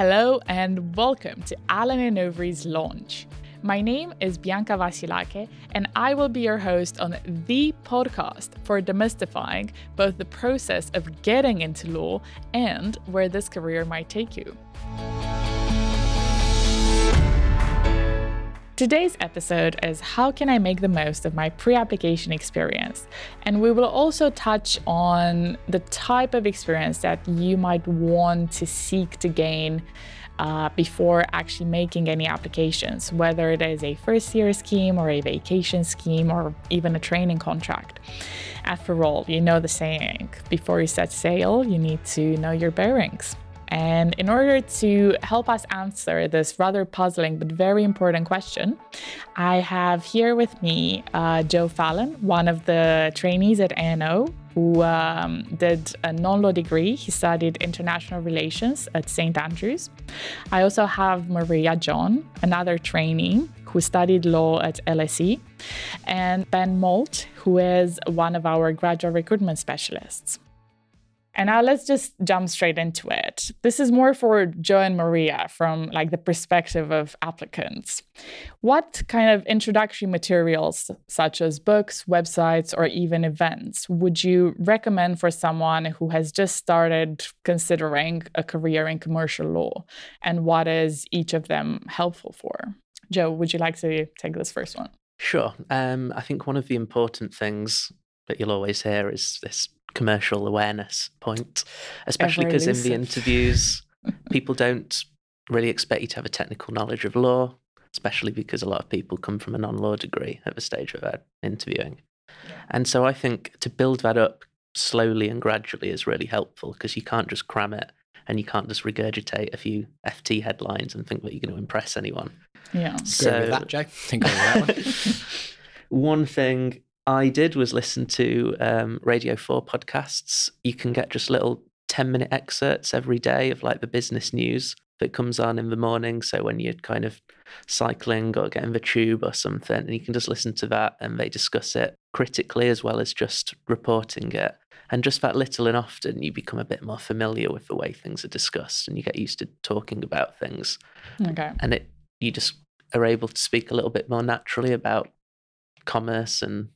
Hello and welcome to Allen and Overy's launch. My name is Bianca Vasilake, and I will be your host on the podcast for demystifying both the process of getting into law and where this career might take you. Today's episode is How can I make the most of my pre application experience? And we will also touch on the type of experience that you might want to seek to gain uh, before actually making any applications, whether it is a first year scheme or a vacation scheme or even a training contract. After all, you know the saying before you set sail, you need to know your bearings. And in order to help us answer this rather puzzling but very important question, I have here with me uh, Joe Fallon, one of the trainees at A&O, who um, did a non law degree. He studied international relations at St. Andrews. I also have Maria John, another trainee who studied law at LSE, and Ben Molt, who is one of our graduate recruitment specialists. And now let's just jump straight into it. This is more for Joe and Maria from like the perspective of applicants. What kind of introductory materials such as books, websites or even events would you recommend for someone who has just started considering a career in commercial law and what is each of them helpful for? Joe, would you like to take this first one? Sure. Um, I think one of the important things that you'll always hear is this commercial awareness point, especially because in the interviews, people don't really expect you to have a technical knowledge of law, especially because a lot of people come from a non law degree at the stage of uh, interviewing. Yeah. And so I think to build that up slowly and gradually is really helpful because you can't just cram it and you can't just regurgitate a few FT headlines and think that you're going to impress anyone. Yeah. So, Go with that, Joe. Think that one. one thing I did was listen to um, Radio 4 podcasts. You can get just little 10 minute excerpts every day of like the business news that comes on in the morning. So when you're kind of cycling or getting the tube or something, and you can just listen to that and they discuss it critically as well as just reporting it. And just that little and often, you become a bit more familiar with the way things are discussed and you get used to talking about things. Okay. And it you just are able to speak a little bit more naturally about commerce and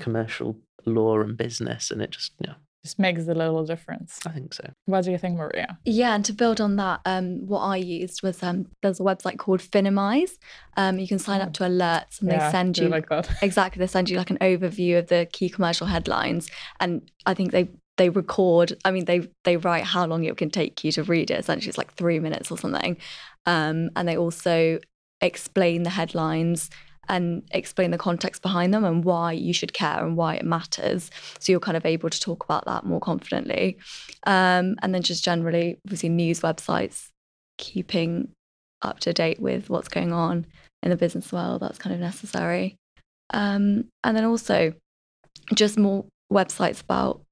commercial law and business, and it just yeah just makes a little difference. I think so. What do you think, Maria? Yeah, and to build on that, um, what I used was um, there's a website called Finimize. Um, you can sign up to alerts, and yeah, they send you like that. exactly. They send you like an overview of the key commercial headlines, and I think they they record. I mean, they they write how long it can take you to read it. Essentially, it's like three minutes or something, um, and they also explain the headlines and explain the context behind them and why you should care and why it matters. So you're kind of able to talk about that more confidently. Um, and then just generally, obviously, news websites, keeping up to date with what's going on in the business world, that's kind of necessary. Um, and then also just more websites about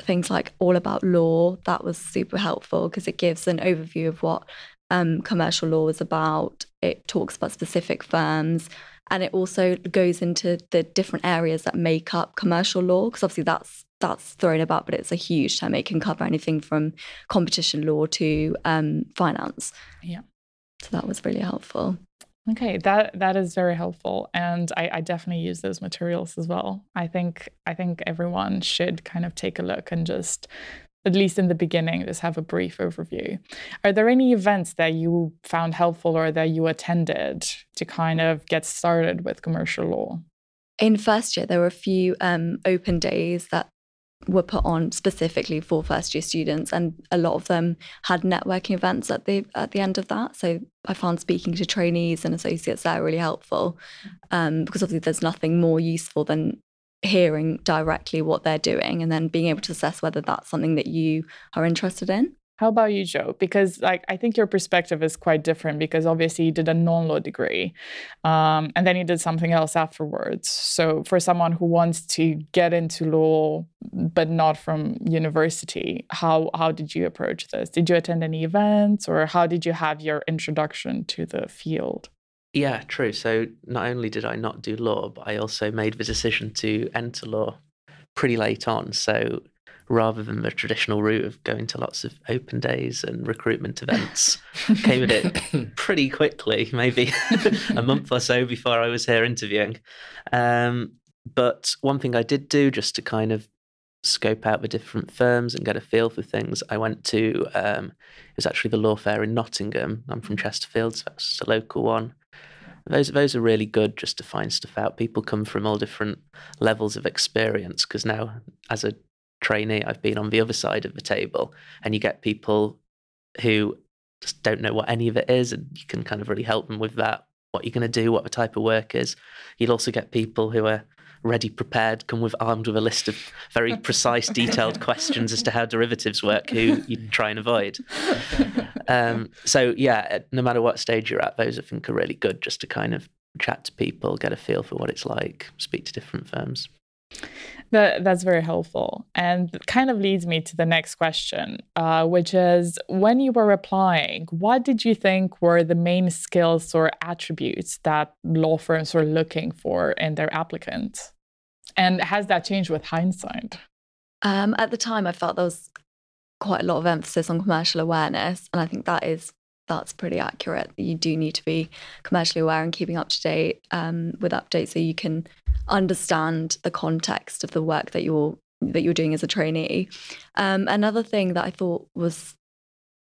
things like all about law that was super helpful because it gives an overview of what um, commercial law is about it talks about specific firms and it also goes into the different areas that make up commercial law because obviously that's that's thrown about but it's a huge term. It can cover anything from competition law to um, finance. Yeah. So that was really helpful. Okay that that is very helpful. And I, I definitely use those materials as well. I think i think everyone should kind of take a look and just at least in the beginning, just have a brief overview. Are there any events that you found helpful or that you attended to kind of get started with commercial law? In first year, there were a few um, open days that were put on specifically for first year students, and a lot of them had networking events at the at the end of that. So I found speaking to trainees and associates there really helpful, um, because obviously there's nothing more useful than hearing directly what they're doing and then being able to assess whether that's something that you are interested in. How about you, Joe? Because like I think your perspective is quite different because obviously you did a non-law degree, um, and then you did something else afterwards. So for someone who wants to get into law but not from university, how how did you approach this? Did you attend any events, or how did you have your introduction to the field? Yeah, true. So not only did I not do law, but I also made the decision to enter law pretty late on. So rather than the traditional route of going to lots of open days and recruitment events. Came at it pretty quickly, maybe a month or so before I was here interviewing. Um, but one thing I did do just to kind of scope out the different firms and get a feel for things, I went to um, it was actually the law fair in Nottingham. I'm from Chesterfield, so that's a local one. Those those are really good just to find stuff out. People come from all different levels of experience because now, as a trainee, I've been on the other side of the table, and you get people who just don't know what any of it is, and you can kind of really help them with that. What you're going to do, what the type of work is. You'll also get people who are ready prepared, come with armed with a list of very precise, detailed questions as to how derivatives work, who you try and avoid. Um, so yeah, no matter what stage you're at, those I think are really good just to kind of chat to people, get a feel for what it's like, speak to different firms. That, that's very helpful. And kind of leads me to the next question, uh, which is when you were applying, what did you think were the main skills or attributes that law firms were looking for in their applicants? And has that changed with hindsight? Um, at the time, I felt there was quite a lot of emphasis on commercial awareness. And I think that is that's pretty accurate. You do need to be commercially aware and keeping up to date um, with updates so you can understand the context of the work that you're that you're doing as a trainee. Um, another thing that I thought was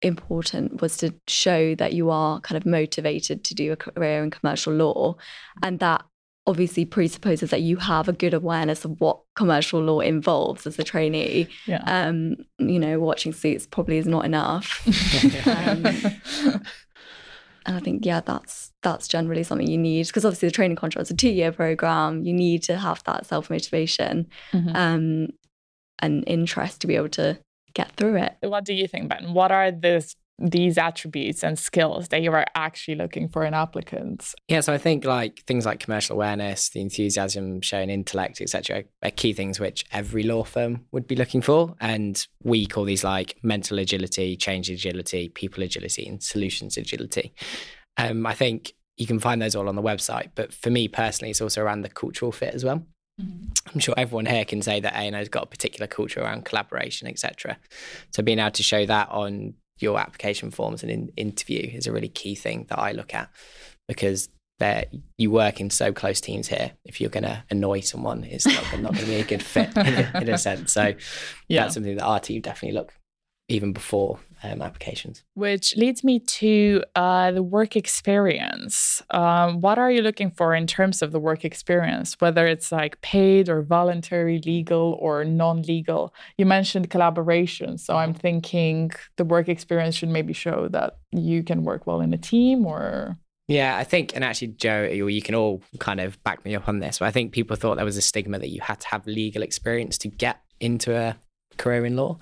important was to show that you are kind of motivated to do a career in commercial law and that obviously presupposes that you have a good awareness of what commercial law involves as a trainee. Yeah. Um, you know, watching suits probably is not enough. um, and I think yeah, that's that's generally something you need because obviously the training contract is a two-year program. You need to have that self motivation mm-hmm. um, and interest to be able to get through it. What do you think, Ben? What are the these attributes and skills that you are actually looking for in applicants? Yeah, so I think like things like commercial awareness, the enthusiasm, showing intellect, etc., are key things which every law firm would be looking for. And we call these like mental agility, change agility, people agility, and solutions agility. Um, I think you can find those all on the website, but for me personally, it's also around the cultural fit as well. Mm-hmm. I'm sure everyone here can say that A&O has got a particular culture around collaboration, etc. So being able to show that on your application forms and in interview is a really key thing that I look at because that you work in so close teams here. If you're going to annoy someone, it's not, not going to be a good fit in, a, in a sense. So yeah. that's something that our team definitely look even before um, applications. Which leads me to uh, the work experience. Um, what are you looking for in terms of the work experience, whether it's like paid or voluntary, legal or non legal? You mentioned collaboration. So I'm thinking the work experience should maybe show that you can work well in a team or. Yeah, I think, and actually, Joe, you can all kind of back me up on this, but I think people thought there was a stigma that you had to have legal experience to get into a career in law.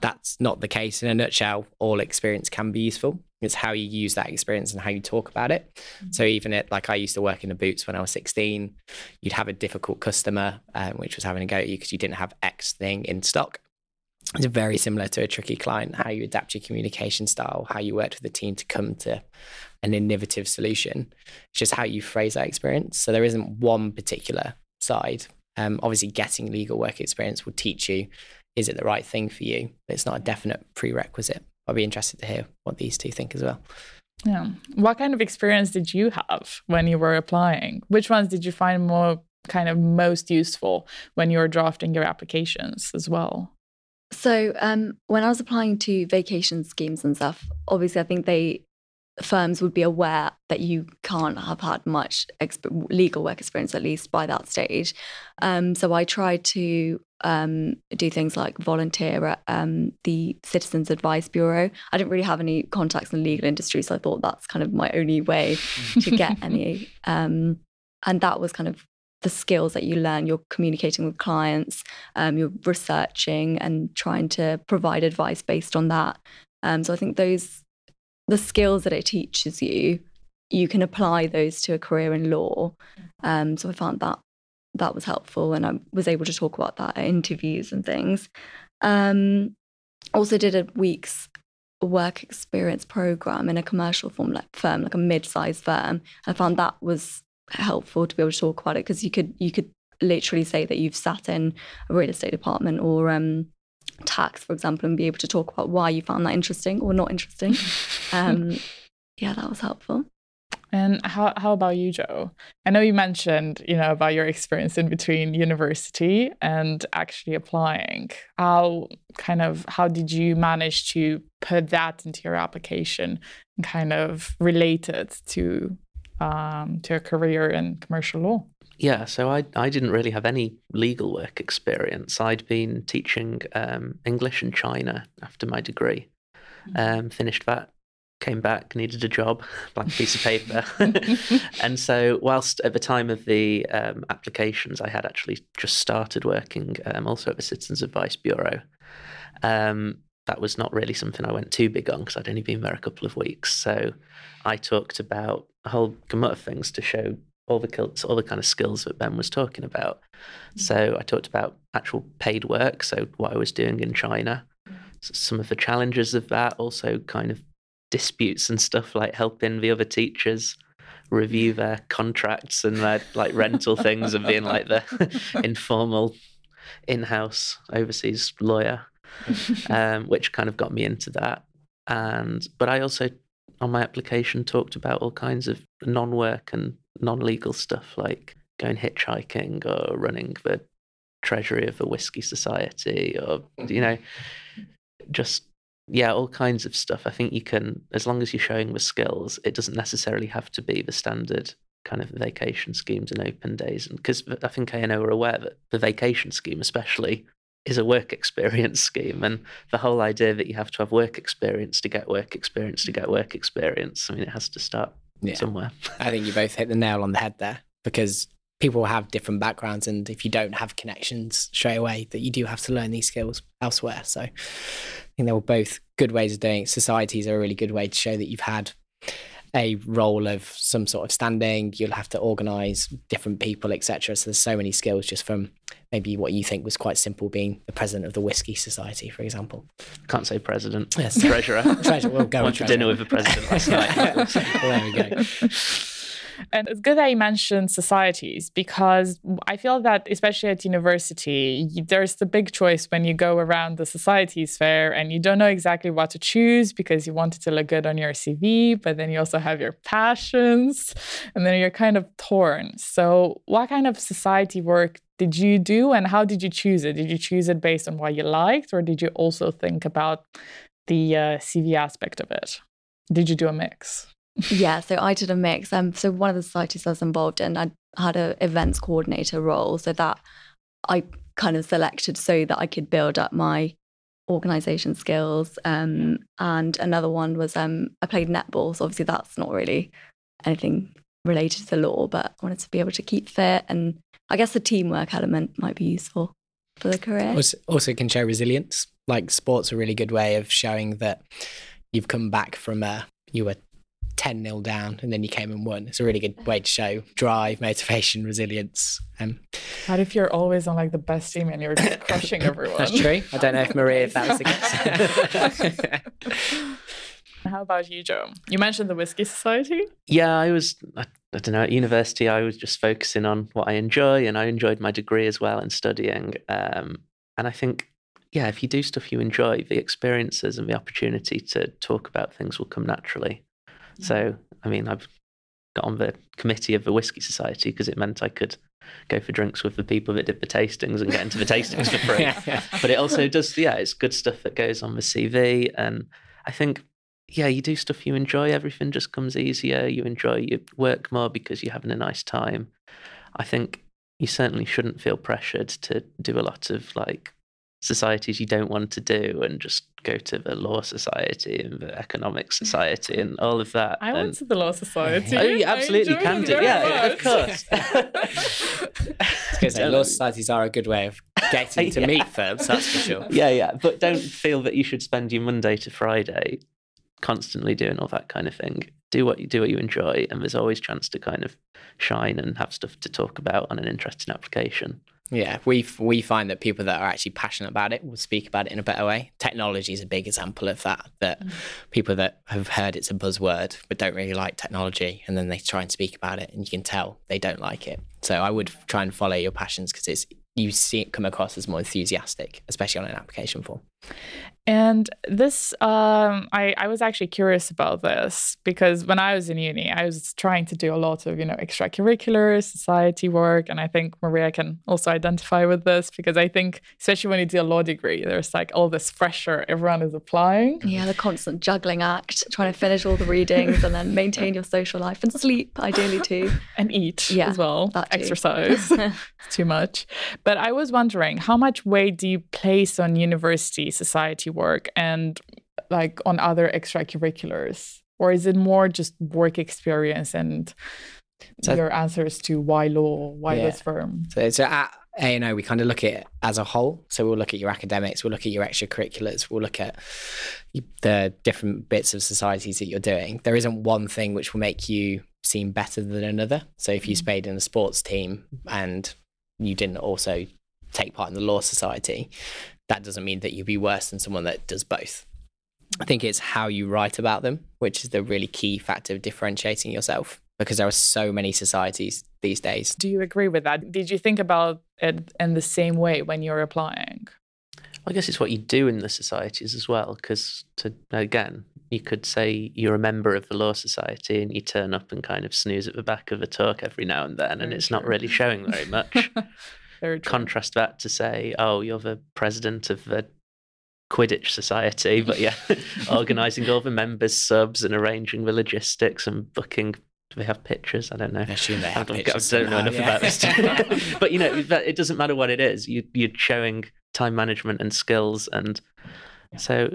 That's not the case. In a nutshell, all experience can be useful. It's how you use that experience and how you talk about it. Mm-hmm. So even it, like I used to work in the boots when I was 16, you'd have a difficult customer, um, which was having a go at you because you didn't have X thing in stock. It's very similar to a tricky client, how you adapt your communication style, how you worked with the team to come to an innovative solution. It's just how you phrase that experience. So there isn't one particular side. Um, obviously, getting legal work experience will teach you is it the right thing for you? It's not a definite prerequisite. I'd be interested to hear what these two think as well. Yeah. What kind of experience did you have when you were applying? Which ones did you find more kind of most useful when you were drafting your applications as well? So, um, when I was applying to vacation schemes and stuff, obviously, I think they firms would be aware that you can't have had much exp- legal work experience, at least by that stage. Um, so I tried to um, do things like volunteer at um, the Citizens Advice Bureau. I didn't really have any contacts in the legal industry, so I thought that's kind of my only way to get any. Um, and that was kind of the skills that you learn. You're communicating with clients, um, you're researching and trying to provide advice based on that. Um, so I think those the skills that it teaches you, you can apply those to a career in law. Um, so I found that that was helpful, and I was able to talk about that at interviews and things. Um, also, did a week's work experience program in a commercial firm, like, firm, like a mid-sized firm. I found that was helpful to be able to talk about it because you could you could literally say that you've sat in a real estate department or um, tax, for example, and be able to talk about why you found that interesting or not interesting. Um, yeah, that was helpful. And how how about you, Joe? I know you mentioned, you know, about your experience in between university and actually applying. How kind of how did you manage to put that into your application and kind of relate it to um, to a career in commercial law? Yeah, so I I didn't really have any legal work experience. I'd been teaching um, English in China after my degree. Mm-hmm. Um, finished that, came back, needed a job, blank piece of paper, and so whilst at the time of the um, applications, I had actually just started working um, also at the Citizens Advice Bureau. Um, that was not really something I went too big on because I'd only been there a couple of weeks. So I talked about a whole gamut of things to show all the all the kind of skills that Ben was talking about. Mm-hmm. So I talked about actual paid work, so what I was doing in China, some of the challenges of that, also kind of disputes and stuff like helping the other teachers review their contracts and their like rental things and being like the informal in-house overseas lawyer, um, which kind of got me into that. And but I also on my application talked about all kinds of non-work and non-legal stuff like going hitchhiking or running the treasury of the whiskey society or you know just yeah all kinds of stuff. I think you can as long as you're showing the skills it doesn't necessarily have to be the standard kind of vacation schemes and open days. And because i think A&O are aware that the vacation scheme especially is a work experience scheme. And the whole idea that you have to have work experience to get work experience to get work experience i mean it has to start yeah. somewhere. I think you both hit the nail on the head there because people have different backgrounds and if you don't have connections straight away that you do have to learn these skills elsewhere. So i think they were both good ways of doing it. Societies are a really good way to show that you've had a role of some sort of standing. You'll have to organize different people etc so there's so many skills just from maybe what you think was quite simple being the president of the whiskey society for example. Can't say president. Yes. Treasurer. Treasurer. We'll go went to dinner with the president last night. Well, there we go and it's good that you mentioned societies because I feel that, especially at university, there's the big choice when you go around the societies fair and you don't know exactly what to choose because you want it to look good on your CV, but then you also have your passions and then you're kind of torn. So, what kind of society work did you do and how did you choose it? Did you choose it based on what you liked or did you also think about the uh, CV aspect of it? Did you do a mix? Yeah, so I did a mix. Um, so one of the societies I was involved in, I had an events coordinator role, so that I kind of selected so that I could build up my organization skills. Um, and another one was um, I played netball, so obviously that's not really anything related to law, but I wanted to be able to keep fit, and I guess the teamwork element might be useful for the career. Also, also can show resilience. Like sports, a really good way of showing that you've come back from a you were 10 0 down and then you came and won. It's a really good way to show drive, motivation, resilience. Um, what if you're always on like the best team and you're just crushing everyone? That's true. I don't know if Maria, if that was the case. How about you, Joe? You mentioned the Whiskey Society. Yeah, I was, I, I don't know, at university, I was just focusing on what I enjoy and I enjoyed my degree as well and studying. Um, and I think yeah, if you do stuff you enjoy, the experiences and the opportunity to talk about things will come naturally. So, I mean, I've got on the committee of the Whiskey Society because it meant I could go for drinks with the people that did the tastings and get into the tastings for free. yeah, yeah. But it also does, yeah, it's good stuff that goes on the CV. And I think, yeah, you do stuff you enjoy, everything just comes easier. You enjoy your work more because you're having a nice time. I think you certainly shouldn't feel pressured to do a lot of like societies you don't want to do and just go to the law society and the economic society and all of that. I and, went to the law society. Oh, you absolutely can do. Yeah, of course. because law societies are a good way of getting to yeah. meet firms, that's for sure. Yeah, yeah. But don't feel that you should spend your Monday to Friday constantly doing all that kind of thing. Do what you do what you enjoy and there's always chance to kind of shine and have stuff to talk about on an interesting application. Yeah, we we find that people that are actually passionate about it will speak about it in a better way. Technology is a big example of that. That mm. people that have heard it's a buzzword but don't really like technology, and then they try and speak about it, and you can tell they don't like it. So I would try and follow your passions because it's you see it come across as more enthusiastic, especially on an application form. And this, um, I, I was actually curious about this because when I was in uni, I was trying to do a lot of, you know, extracurricular society work. And I think Maria can also identify with this because I think, especially when you do a law degree, there's like all this pressure everyone is applying. Yeah, the constant juggling act, trying to finish all the readings and then maintain your social life and sleep, ideally too. And eat yeah, as well, That exercise. too much. But I was wondering, how much weight do you place on university society work and like on other extracurriculars? Or is it more just work experience and so, your answers to why law, why yeah. this firm? So, so at A&O, we kind of look at it as a whole. So we'll look at your academics, we'll look at your extracurriculars, we'll look at the different bits of societies that you're doing. There isn't one thing which will make you seem better than another. So if you mm. stayed in a sports team and you didn't also take part in the law society, that doesn't mean that you'd be worse than someone that does both. I think it's how you write about them, which is the really key factor of differentiating yourself because there are so many societies these days. Do you agree with that? Did you think about it in the same way when you're applying? I guess it's what you do in the societies as well. Because to again, you could say you're a member of the law society and you turn up and kind of snooze at the back of a talk every now and then, very and it's true. not really mm. showing very much. Contrast that to say, oh, you're the president of the Quidditch Society, but yeah, organising all the members' subs and arranging the logistics and booking. Do they have pictures? I don't know. I assume they have I pictures. I don't know enough yeah. about this. but you know, it doesn't matter what it is. You, you're showing time management and skills, and so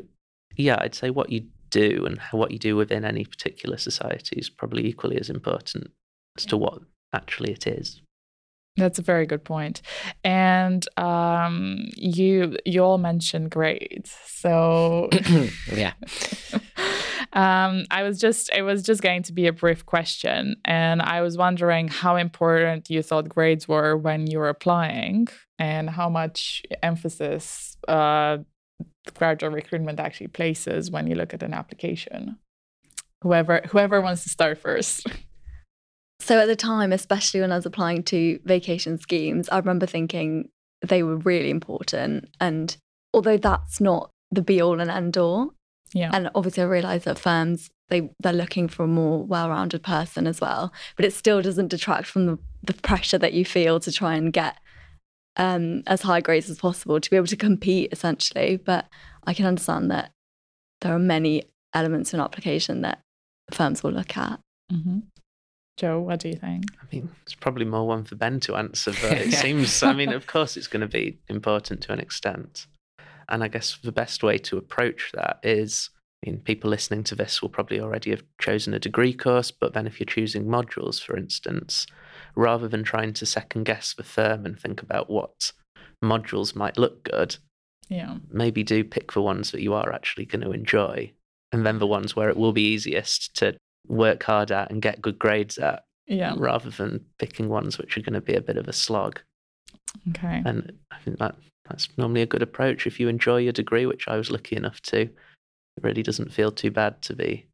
yeah, I'd say what you do and what you do within any particular society is probably equally as important as to what actually it is. That's a very good point. And um, you you all mentioned grades, so yeah. um, I was just it was just going to be a brief question, and I was wondering how important you thought grades were when you were applying, and how much emphasis uh, graduate recruitment actually places when you look at an application. Whoever whoever wants to start first. So at the time, especially when I was applying to vacation schemes, I remember thinking they were really important. And although that's not the be all and end all, yeah. And obviously I realise that firms they they're looking for a more well-rounded person as well. But it still doesn't detract from the, the pressure that you feel to try and get um, as high grades as possible to be able to compete essentially. But I can understand that there are many elements in application that firms will look at. Mm-hmm. Joe, what do you think? I mean, it's probably more one for Ben to answer, but it seems, I mean, of course, it's going to be important to an extent. And I guess the best way to approach that is I mean, people listening to this will probably already have chosen a degree course, but then if you're choosing modules, for instance, rather than trying to second guess the firm and think about what modules might look good, yeah, maybe do pick the ones that you are actually going to enjoy, and then the ones where it will be easiest to work hard at and get good grades at. Yeah. Rather than picking ones which are going to be a bit of a slog. Okay. And I think that that's normally a good approach. If you enjoy your degree, which I was lucky enough to, it really doesn't feel too bad to be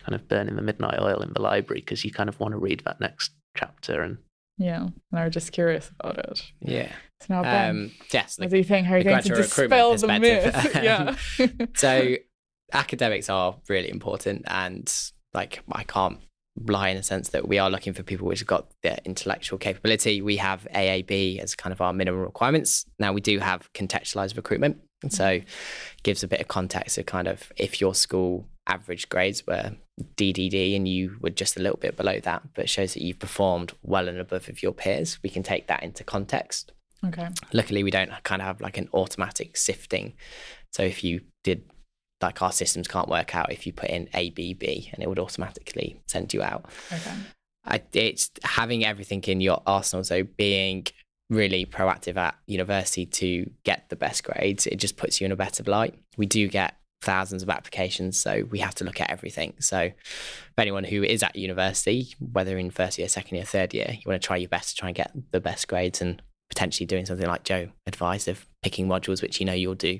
kind of burning the midnight oil in the library because you kind of want to read that next chapter and yeah, and I was just curious about it. Yeah. So now, Ben, um, yes, what do you think? How are you going to dispel the myth? yeah. so, academics are really important, and like I can't lie in a sense that we are looking for people which have got the intellectual capability. We have AAB as kind of our minimum requirements. Now we do have contextualized recruitment. And so gives a bit of context of kind of if your school average grades were DDD and you were just a little bit below that, but shows that you've performed well and above of your peers, we can take that into context. Okay. Luckily, we don't kind of have like an automatic sifting. So if you did like our systems can't work out if you put in ABB and it would automatically send you out. Okay. I, it's having everything in your arsenal. So being really proactive at university to get the best grades, it just puts you in a better light. We do get thousands of applications, so we have to look at everything. So for anyone who is at university, whether in first year, second year, third year, you want to try your best to try and get the best grades and potentially doing something like Joe advised of picking modules which you know you'll do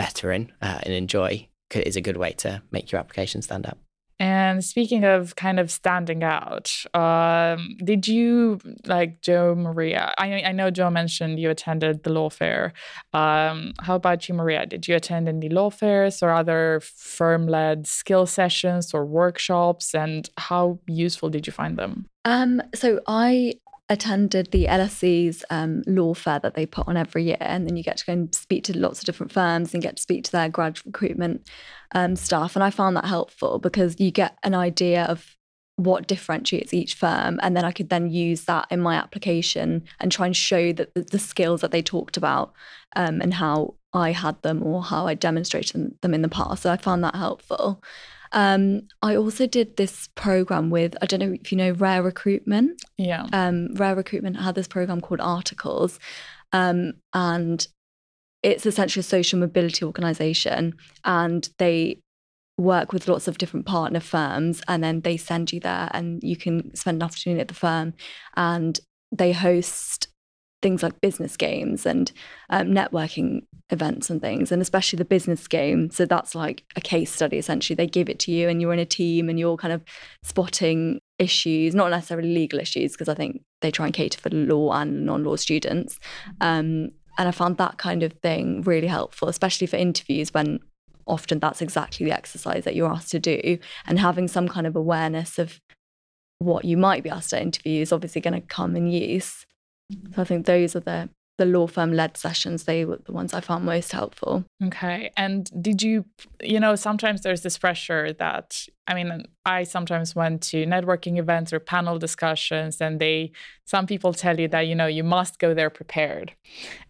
better in uh, and enjoy is a good way to make your application stand out. And speaking of kind of standing out, um, did you like Joe Maria? I, I know Joe mentioned you attended the law fair. Um, how about you, Maria? Did you attend any law fairs or other firm led skill sessions or workshops? And how useful did you find them? Um, so I attended the LSE's um, law fair that they put on every year, and then you get to go and speak to lots of different firms and get to speak to their grad recruitment um, staff. And I found that helpful because you get an idea of what differentiates each firm, and then I could then use that in my application and try and show that the, the skills that they talked about um, and how I had them or how I demonstrated them in the past. So I found that helpful. Um, I also did this program with, I don't know if you know Rare Recruitment. Yeah. Um, Rare Recruitment had this program called Articles. Um, and it's essentially a social mobility organization. And they work with lots of different partner firms and then they send you there and you can spend an afternoon at the firm and they host things like business games and um, networking events and things, and especially the business game. So that's like a case study essentially. They give it to you, and you're in a team, and you're kind of spotting issues, not necessarily legal issues, because I think they try and cater for law and non-law students. Um, and I found that kind of thing really helpful, especially for interviews when often that's exactly the exercise that you're asked to do, and having some kind of awareness of what you might be asked at interview is obviously going to come in use. So I think those are the the law firm led sessions they were the ones i found most helpful. Okay and did you you know sometimes there's this pressure that i mean i sometimes went to networking events or panel discussions and they some people tell you that you know you must go there prepared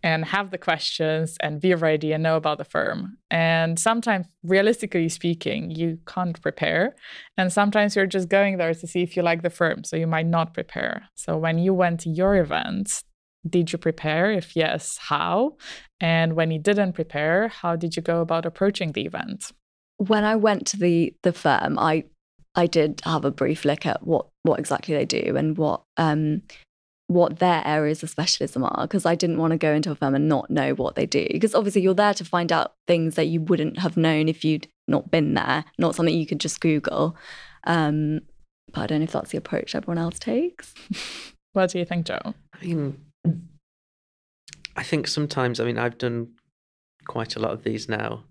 and have the questions and be ready and know about the firm. And sometimes realistically speaking you can't prepare. And sometimes you're just going there to see if you like the firm so you might not prepare. So when you went to your events did you prepare? If yes, how? And when you didn't prepare, how did you go about approaching the event? When I went to the the firm, I I did have a brief look at what what exactly they do and what um what their areas of specialism are because I didn't want to go into a firm and not know what they do because obviously you're there to find out things that you wouldn't have known if you'd not been there, not something you could just Google. Um, but I don't know if that's the approach everyone else takes. what do you think, Joe? I mean, I think sometimes, I mean, I've done quite a lot of these now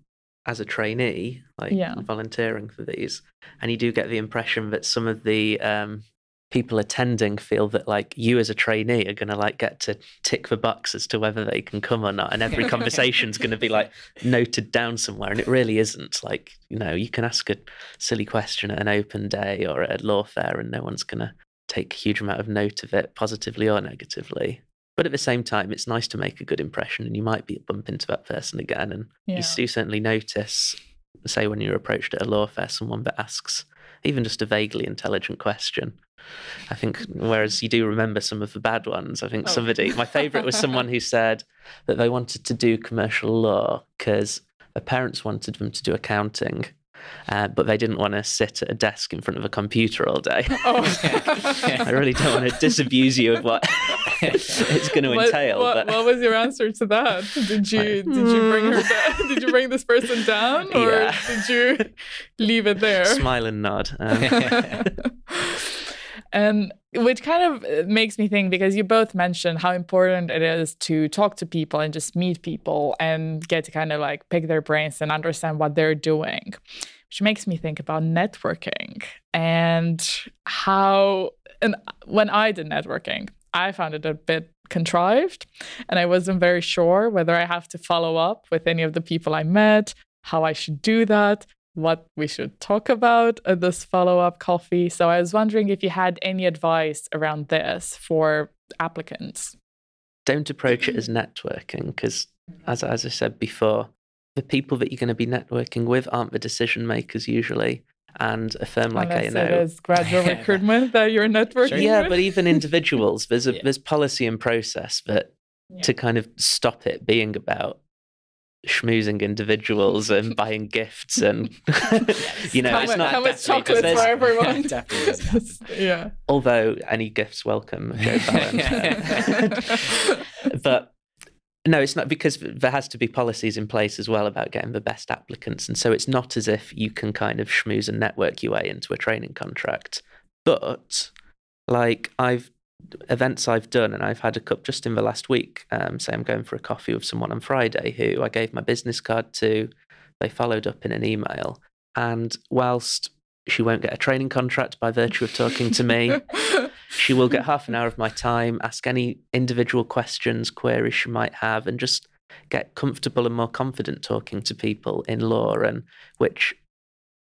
as a trainee, like yeah. volunteering for these, and you do get the impression that some of the um, people attending feel that like you as a trainee are going to like get to tick the box as to whether they can come or not and every conversation's going to be like noted down somewhere and it really isn't like you know you can ask a silly question at an open day or at a law fair and no one's going to take a huge amount of note of it positively or negatively but at the same time, it's nice to make a good impression, and you might be bump into that person again. And yeah. you do certainly notice, say, when you're approached at a law fair, someone that asks even just a vaguely intelligent question. I think, whereas you do remember some of the bad ones. I think oh. somebody, my favorite was someone who said that they wanted to do commercial law because their parents wanted them to do accounting uh, but they didn't want to sit at a desk in front of a computer all day. Oh. I really don't want to disabuse you of what it's going to entail. What, what, was your answer to that? Did you did you bring her down? Did you bring this person down, or yeah. did you leave it there? Smile and nod. Um. and which kind of uh, makes me think because you both mentioned how important it is to talk to people and just meet people and get to kind of like pick their brains and understand what they're doing which makes me think about networking and how and when i did networking i found it a bit contrived and i wasn't very sure whether i have to follow up with any of the people i met how i should do that what we should talk about at this follow up coffee. So I was wondering if you had any advice around this for applicants. Don't approach it as networking because, as, as I said before, the people that you're going to be networking with aren't the decision makers usually. And a firm like Unless A&O, it is gradual recruitment that you're networking. Yeah, with. but even individuals, there's a yeah. there's policy and process that yeah. to kind of stop it being about schmoozing individuals and buying gifts and you know it's not how much chocolate for everyone yeah although any gifts welcome Joe but No, it's not because there has to be policies in place as well about getting the best applicants. And so it's not as if you can kind of schmooze and network your way into a training contract. But like I've events I've done, and I've had a cup just in the last week. Um, say I'm going for a coffee with someone on Friday who I gave my business card to. They followed up in an email. And whilst she won't get a training contract by virtue of talking to me, She will get half an hour of my time, ask any individual questions, queries she might have, and just get comfortable and more confident talking to people in law. And which,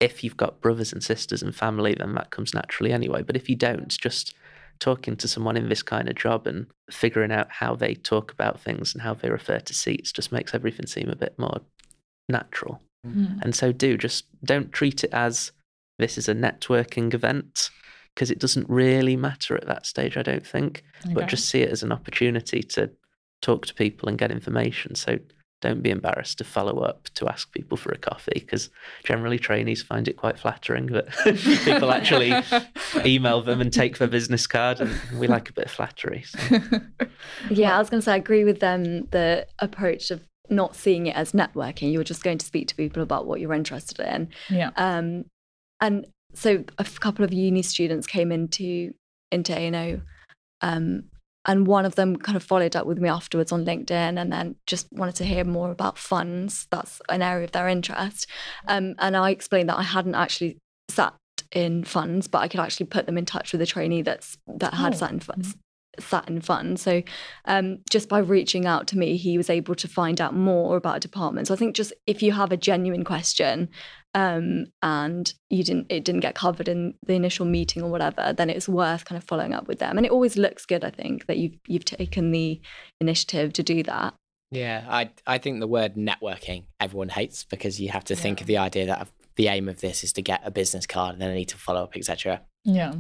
if you've got brothers and sisters and family, then that comes naturally anyway. But if you don't, just talking to someone in this kind of job and figuring out how they talk about things and how they refer to seats just makes everything seem a bit more natural. Mm. And so, do just don't treat it as this is a networking event because it doesn't really matter at that stage, I don't think. Okay. But just see it as an opportunity to talk to people and get information. So don't be embarrassed to follow up to ask people for a coffee because generally trainees find it quite flattering that people actually email them and take their business card and we like a bit of flattery so. yeah i was going to say i agree with them the approach of not seeing it as networking you're just going to speak to people about what you're interested in yeah um and so a couple of uni students came into into A&O um, and one of them kind of followed up with me afterwards on LinkedIn and then just wanted to hear more about funds. That's an area of their interest. Um, and I explained that I hadn't actually sat in funds, but I could actually put them in touch with a trainee that's that had oh. sat in funds. Mm-hmm sat in fund. So um, just by reaching out to me, he was able to find out more about a department. So I think just if you have a genuine question um, and you didn't it didn't get covered in the initial meeting or whatever, then it's worth kind of following up with them. And it always looks good, I think, that you've you've taken the initiative to do that. Yeah, I I think the word networking everyone hates because you have to yeah. think of the idea that the aim of this is to get a business card and then I need to follow up, etc. Yeah.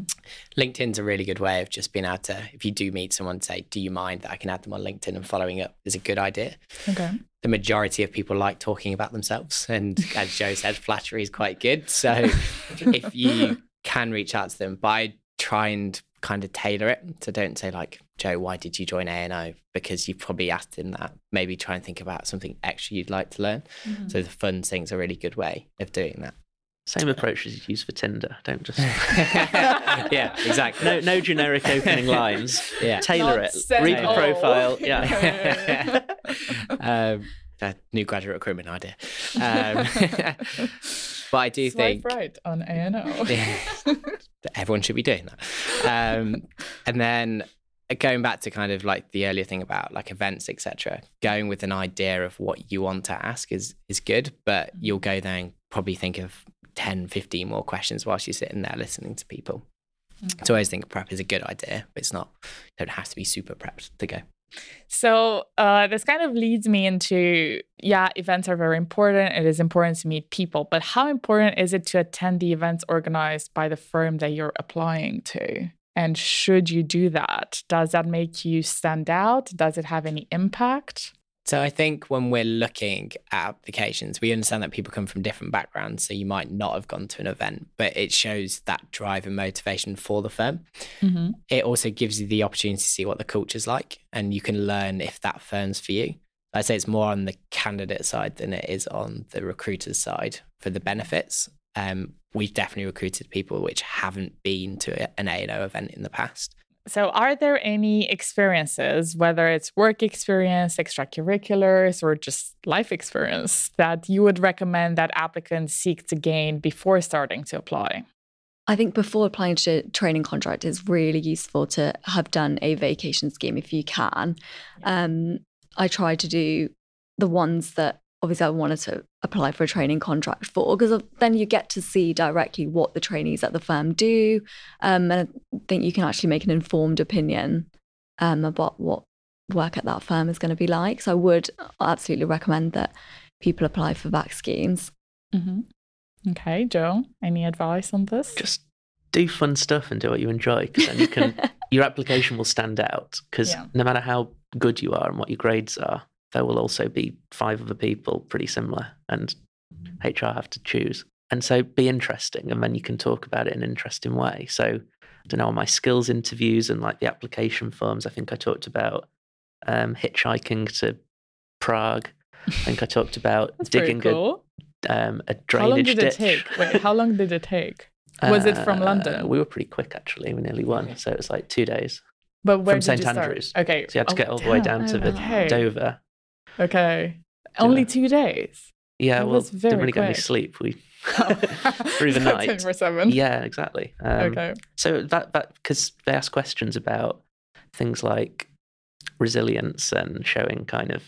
LinkedIn's a really good way of just being able to, if you do meet someone, say, do you mind that I can add them on LinkedIn and following up is a good idea. Okay. The majority of people like talking about themselves. And as Joe said, flattery is quite good. So if you can reach out to them, by try and kind of tailor it. So don't say like, Joe, why did you join A&O? Because you've probably asked him that. Maybe try and think about something extra you'd like to learn. Mm-hmm. So the fun thing's a really good way of doing that. Same approach as you use for Tinder. Don't just yeah, exactly. No, no generic opening lines. Yeah, tailor Not it. Read the profile. Yeah. um, a new graduate recruitment idea. Um, but I do Swipe think right on A and O. Everyone should be doing that. Um, and then going back to kind of like the earlier thing about like events etc going with an idea of what you want to ask is is good but you'll go there and probably think of 10, 15 more questions whilst you're sitting there listening to people. Okay. So I always think prep is a good idea, but it's not, you don't have to be super prepped to go. So uh, this kind of leads me into yeah, events are very important. It is important to meet people, but how important is it to attend the events organized by the firm that you're applying to? And should you do that? Does that make you stand out? Does it have any impact? So I think when we're looking at applications, we understand that people come from different backgrounds. So you might not have gone to an event, but it shows that drive and motivation for the firm. Mm-hmm. It also gives you the opportunity to see what the culture's like and you can learn if that firm's for you. I'd say it's more on the candidate side than it is on the recruiter's side for the benefits. Um, we've definitely recruited people which haven't been to an A&O event in the past. So, are there any experiences, whether it's work experience, extracurriculars, or just life experience, that you would recommend that applicants seek to gain before starting to apply? I think before applying to a training contract, it's really useful to have done a vacation scheme if you can. Um, I try to do the ones that obviously I wanted to apply for a training contract for because then you get to see directly what the trainees at the firm do, um, and I think you can actually make an informed opinion um, about what work at that firm is going to be like. So I would absolutely recommend that people apply for VAC schemes. Mm-hmm. Okay, Joe, any advice on this? Just do fun stuff and do what you enjoy because then you can your application will stand out because yeah. no matter how good you are and what your grades are there will also be five other people pretty similar, and HR have to choose. And so be interesting, and then you can talk about it in an interesting way. So, I don't know, on my skills interviews and like the application forms, I think I talked about um, hitchhiking to Prague. I think I talked about digging cool. a, um, a drainage How long did ditch. it take? Wait, how long did it take? Was it from Uh, London? We were pretty quick actually. We nearly won, so it was like two days. But where from St? Andrews. Okay. So you had to Oh, get all the way down to the Okay. Dover. Okay. Only two days. Yeah, That well, was very didn't really get any sleep. We through the night. 24/7. Yeah, exactly. Um, Okay. So that that because they ask questions about things like resilience and showing kind of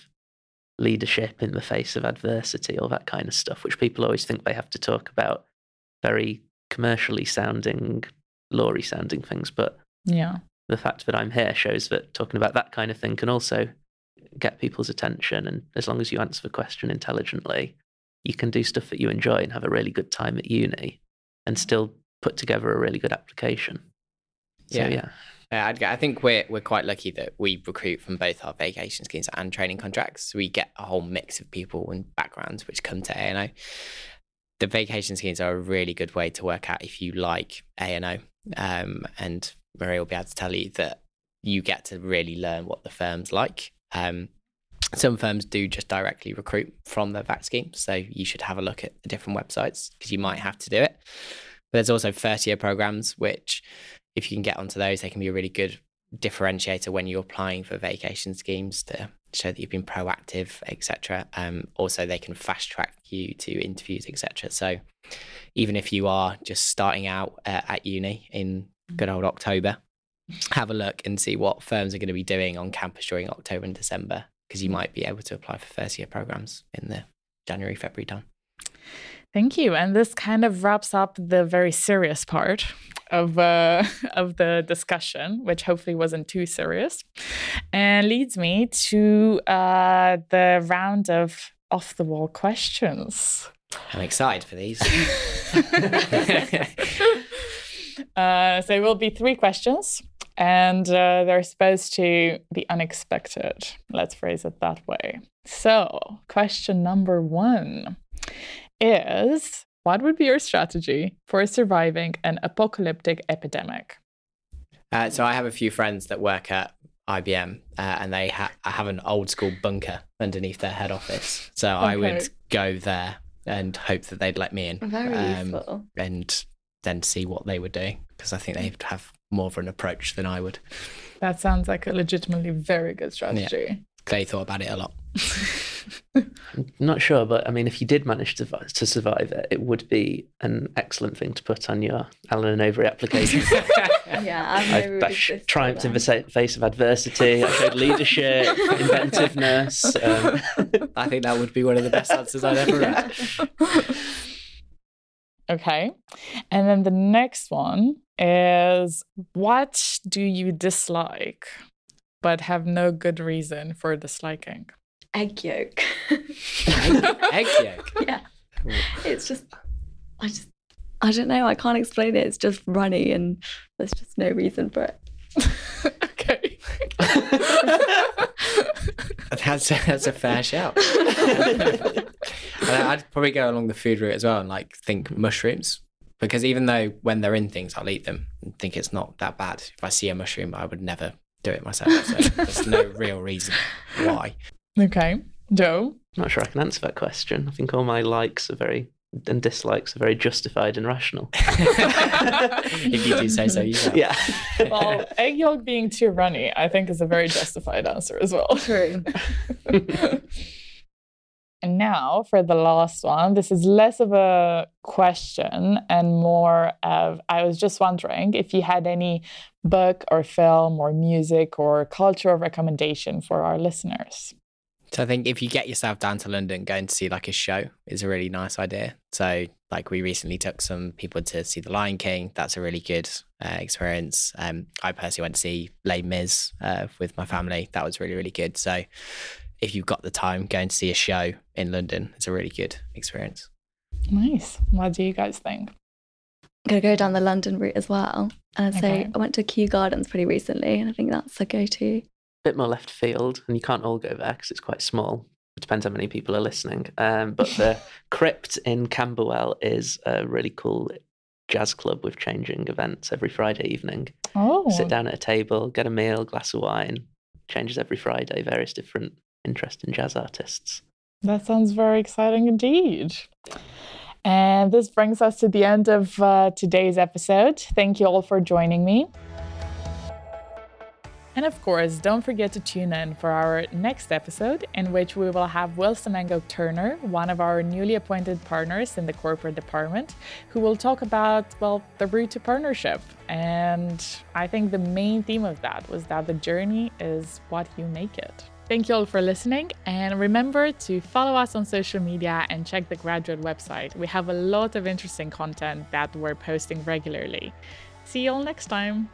leadership in the face of adversity, all that kind of stuff, which people always think they have to talk about very commercially sounding, lawry sounding things. But Yeah. the fact that I'm here shows that talking about that kind of thing can also get people's attention. And as long as you answer the question intelligently, you can do stuff that you enjoy and have a really good time at uni and still put together a really good application. So, Yeah. yeah. Yeah, I'd, I think we're we're quite lucky that we recruit from both our vacation schemes and training contracts. So we get a whole mix of people and backgrounds which come to A and O. The vacation schemes are a really good way to work out if you like A and O. Um, and Maria will be able to tell you that you get to really learn what the firm's like. Um, some firms do just directly recruit from the vac scheme, so you should have a look at the different websites because you might have to do it. But there's also first year programs which if you can get onto those, they can be a really good differentiator when you're applying for vacation schemes to show that you've been proactive, etc. Um, also, they can fast track you to interviews, etc. So, even if you are just starting out uh, at uni in good old October, have a look and see what firms are going to be doing on campus during October and December, because you might be able to apply for first year programs in the January, February time. Thank you. And this kind of wraps up the very serious part of uh, of the discussion, which hopefully wasn't too serious, and leads me to uh, the round of off the wall questions. I'm excited for these. uh, so it will be three questions, and uh, they're supposed to be unexpected. Let's phrase it that way. So, question number one is what would be your strategy for surviving an apocalyptic epidemic? Uh, so I have a few friends that work at IBM, uh, and they ha- have an old school bunker underneath their head office. So I would go there and hope that they'd let me in, Very um, useful. and then see what they were doing because I think they'd have more of an approach than I would. That sounds like a legitimately very good strategy. They thought about it a lot. I'm not sure, but I mean, if you did manage to, to survive it, it would be an excellent thing to put on your Allen and Overy application. Yeah, I'm I, no I sh- triumphed in the face of adversity. I showed leadership, inventiveness. Um, I think that would be one of the best answers I'd ever read. Okay. And then the next one is what do you dislike but have no good reason for disliking? Egg yolk. Egg yolk. yeah. It's just, I just, I don't know. I can't explain it. It's just runny and there's just no reason for it. okay. That's that's a fair shout. And I'd probably go along the food route as well and like think mushrooms because even though when they're in things I'll eat them and think it's not that bad. If I see a mushroom, I would never do it myself. So there's no real reason why. Okay. Joe? not sure I can answer that question. I think all my likes are very and dislikes are very justified and rational. if you do say so yourself. Yeah. Well, egg yolk being too runny, I think, is a very justified answer as well. True. And now for the last one, this is less of a question and more of I was just wondering if you had any book or film or music or cultural recommendation for our listeners. So I think if you get yourself down to London, going to see like a show is a really nice idea. So like we recently took some people to see The Lion King. That's a really good uh, experience. Um, I personally went to see Les Mis uh, with my family. That was really really good. So if you've got the time, going to see a show in London is a really good experience. Nice. What do you guys think? I'm going to go down the London route as well. And I'd say Okay. I went to Kew Gardens pretty recently and I think that's a go to. Bit more left field, and you can't all go there because it's quite small. It depends how many people are listening. Um, but the Crypt in Camberwell is a really cool jazz club with changing events every Friday evening. Oh, Sit down at a table, get a meal, glass of wine. Changes every Friday, various different interesting jazz artists. That sounds very exciting indeed. And this brings us to the end of uh, today's episode. Thank you all for joining me. And of course, don't forget to tune in for our next episode, in which we will have Will Semengo Turner, one of our newly appointed partners in the corporate department, who will talk about, well, the route to partnership. And I think the main theme of that was that the journey is what you make it. Thank you all for listening, and remember to follow us on social media and check the graduate website. We have a lot of interesting content that we're posting regularly. See you all next time.